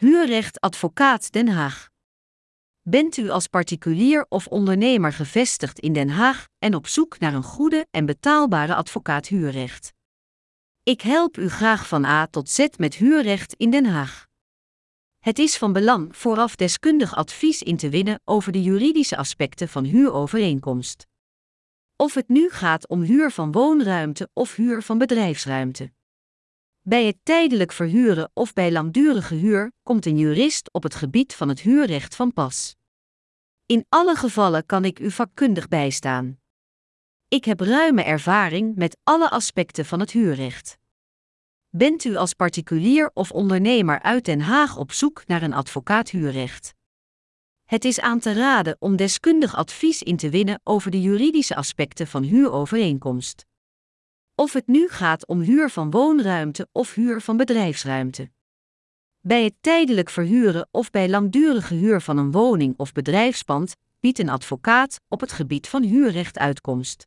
Huurrecht Advocaat Den Haag. Bent u als particulier of ondernemer gevestigd in Den Haag en op zoek naar een goede en betaalbare advocaat huurrecht? Ik help u graag van A tot Z met huurrecht in Den Haag. Het is van belang vooraf deskundig advies in te winnen over de juridische aspecten van huurovereenkomst. Of het nu gaat om huur van woonruimte of huur van bedrijfsruimte. Bij het tijdelijk verhuren of bij langdurige huur komt een jurist op het gebied van het huurrecht van pas. In alle gevallen kan ik u vakkundig bijstaan. Ik heb ruime ervaring met alle aspecten van het huurrecht. Bent u als particulier of ondernemer uit Den Haag op zoek naar een advocaat huurrecht? Het is aan te raden om deskundig advies in te winnen over de juridische aspecten van huurovereenkomst. Of het nu gaat om huur van woonruimte of huur van bedrijfsruimte. Bij het tijdelijk verhuren of bij langdurige huur van een woning of bedrijfspand biedt een advocaat op het gebied van huurrecht uitkomst.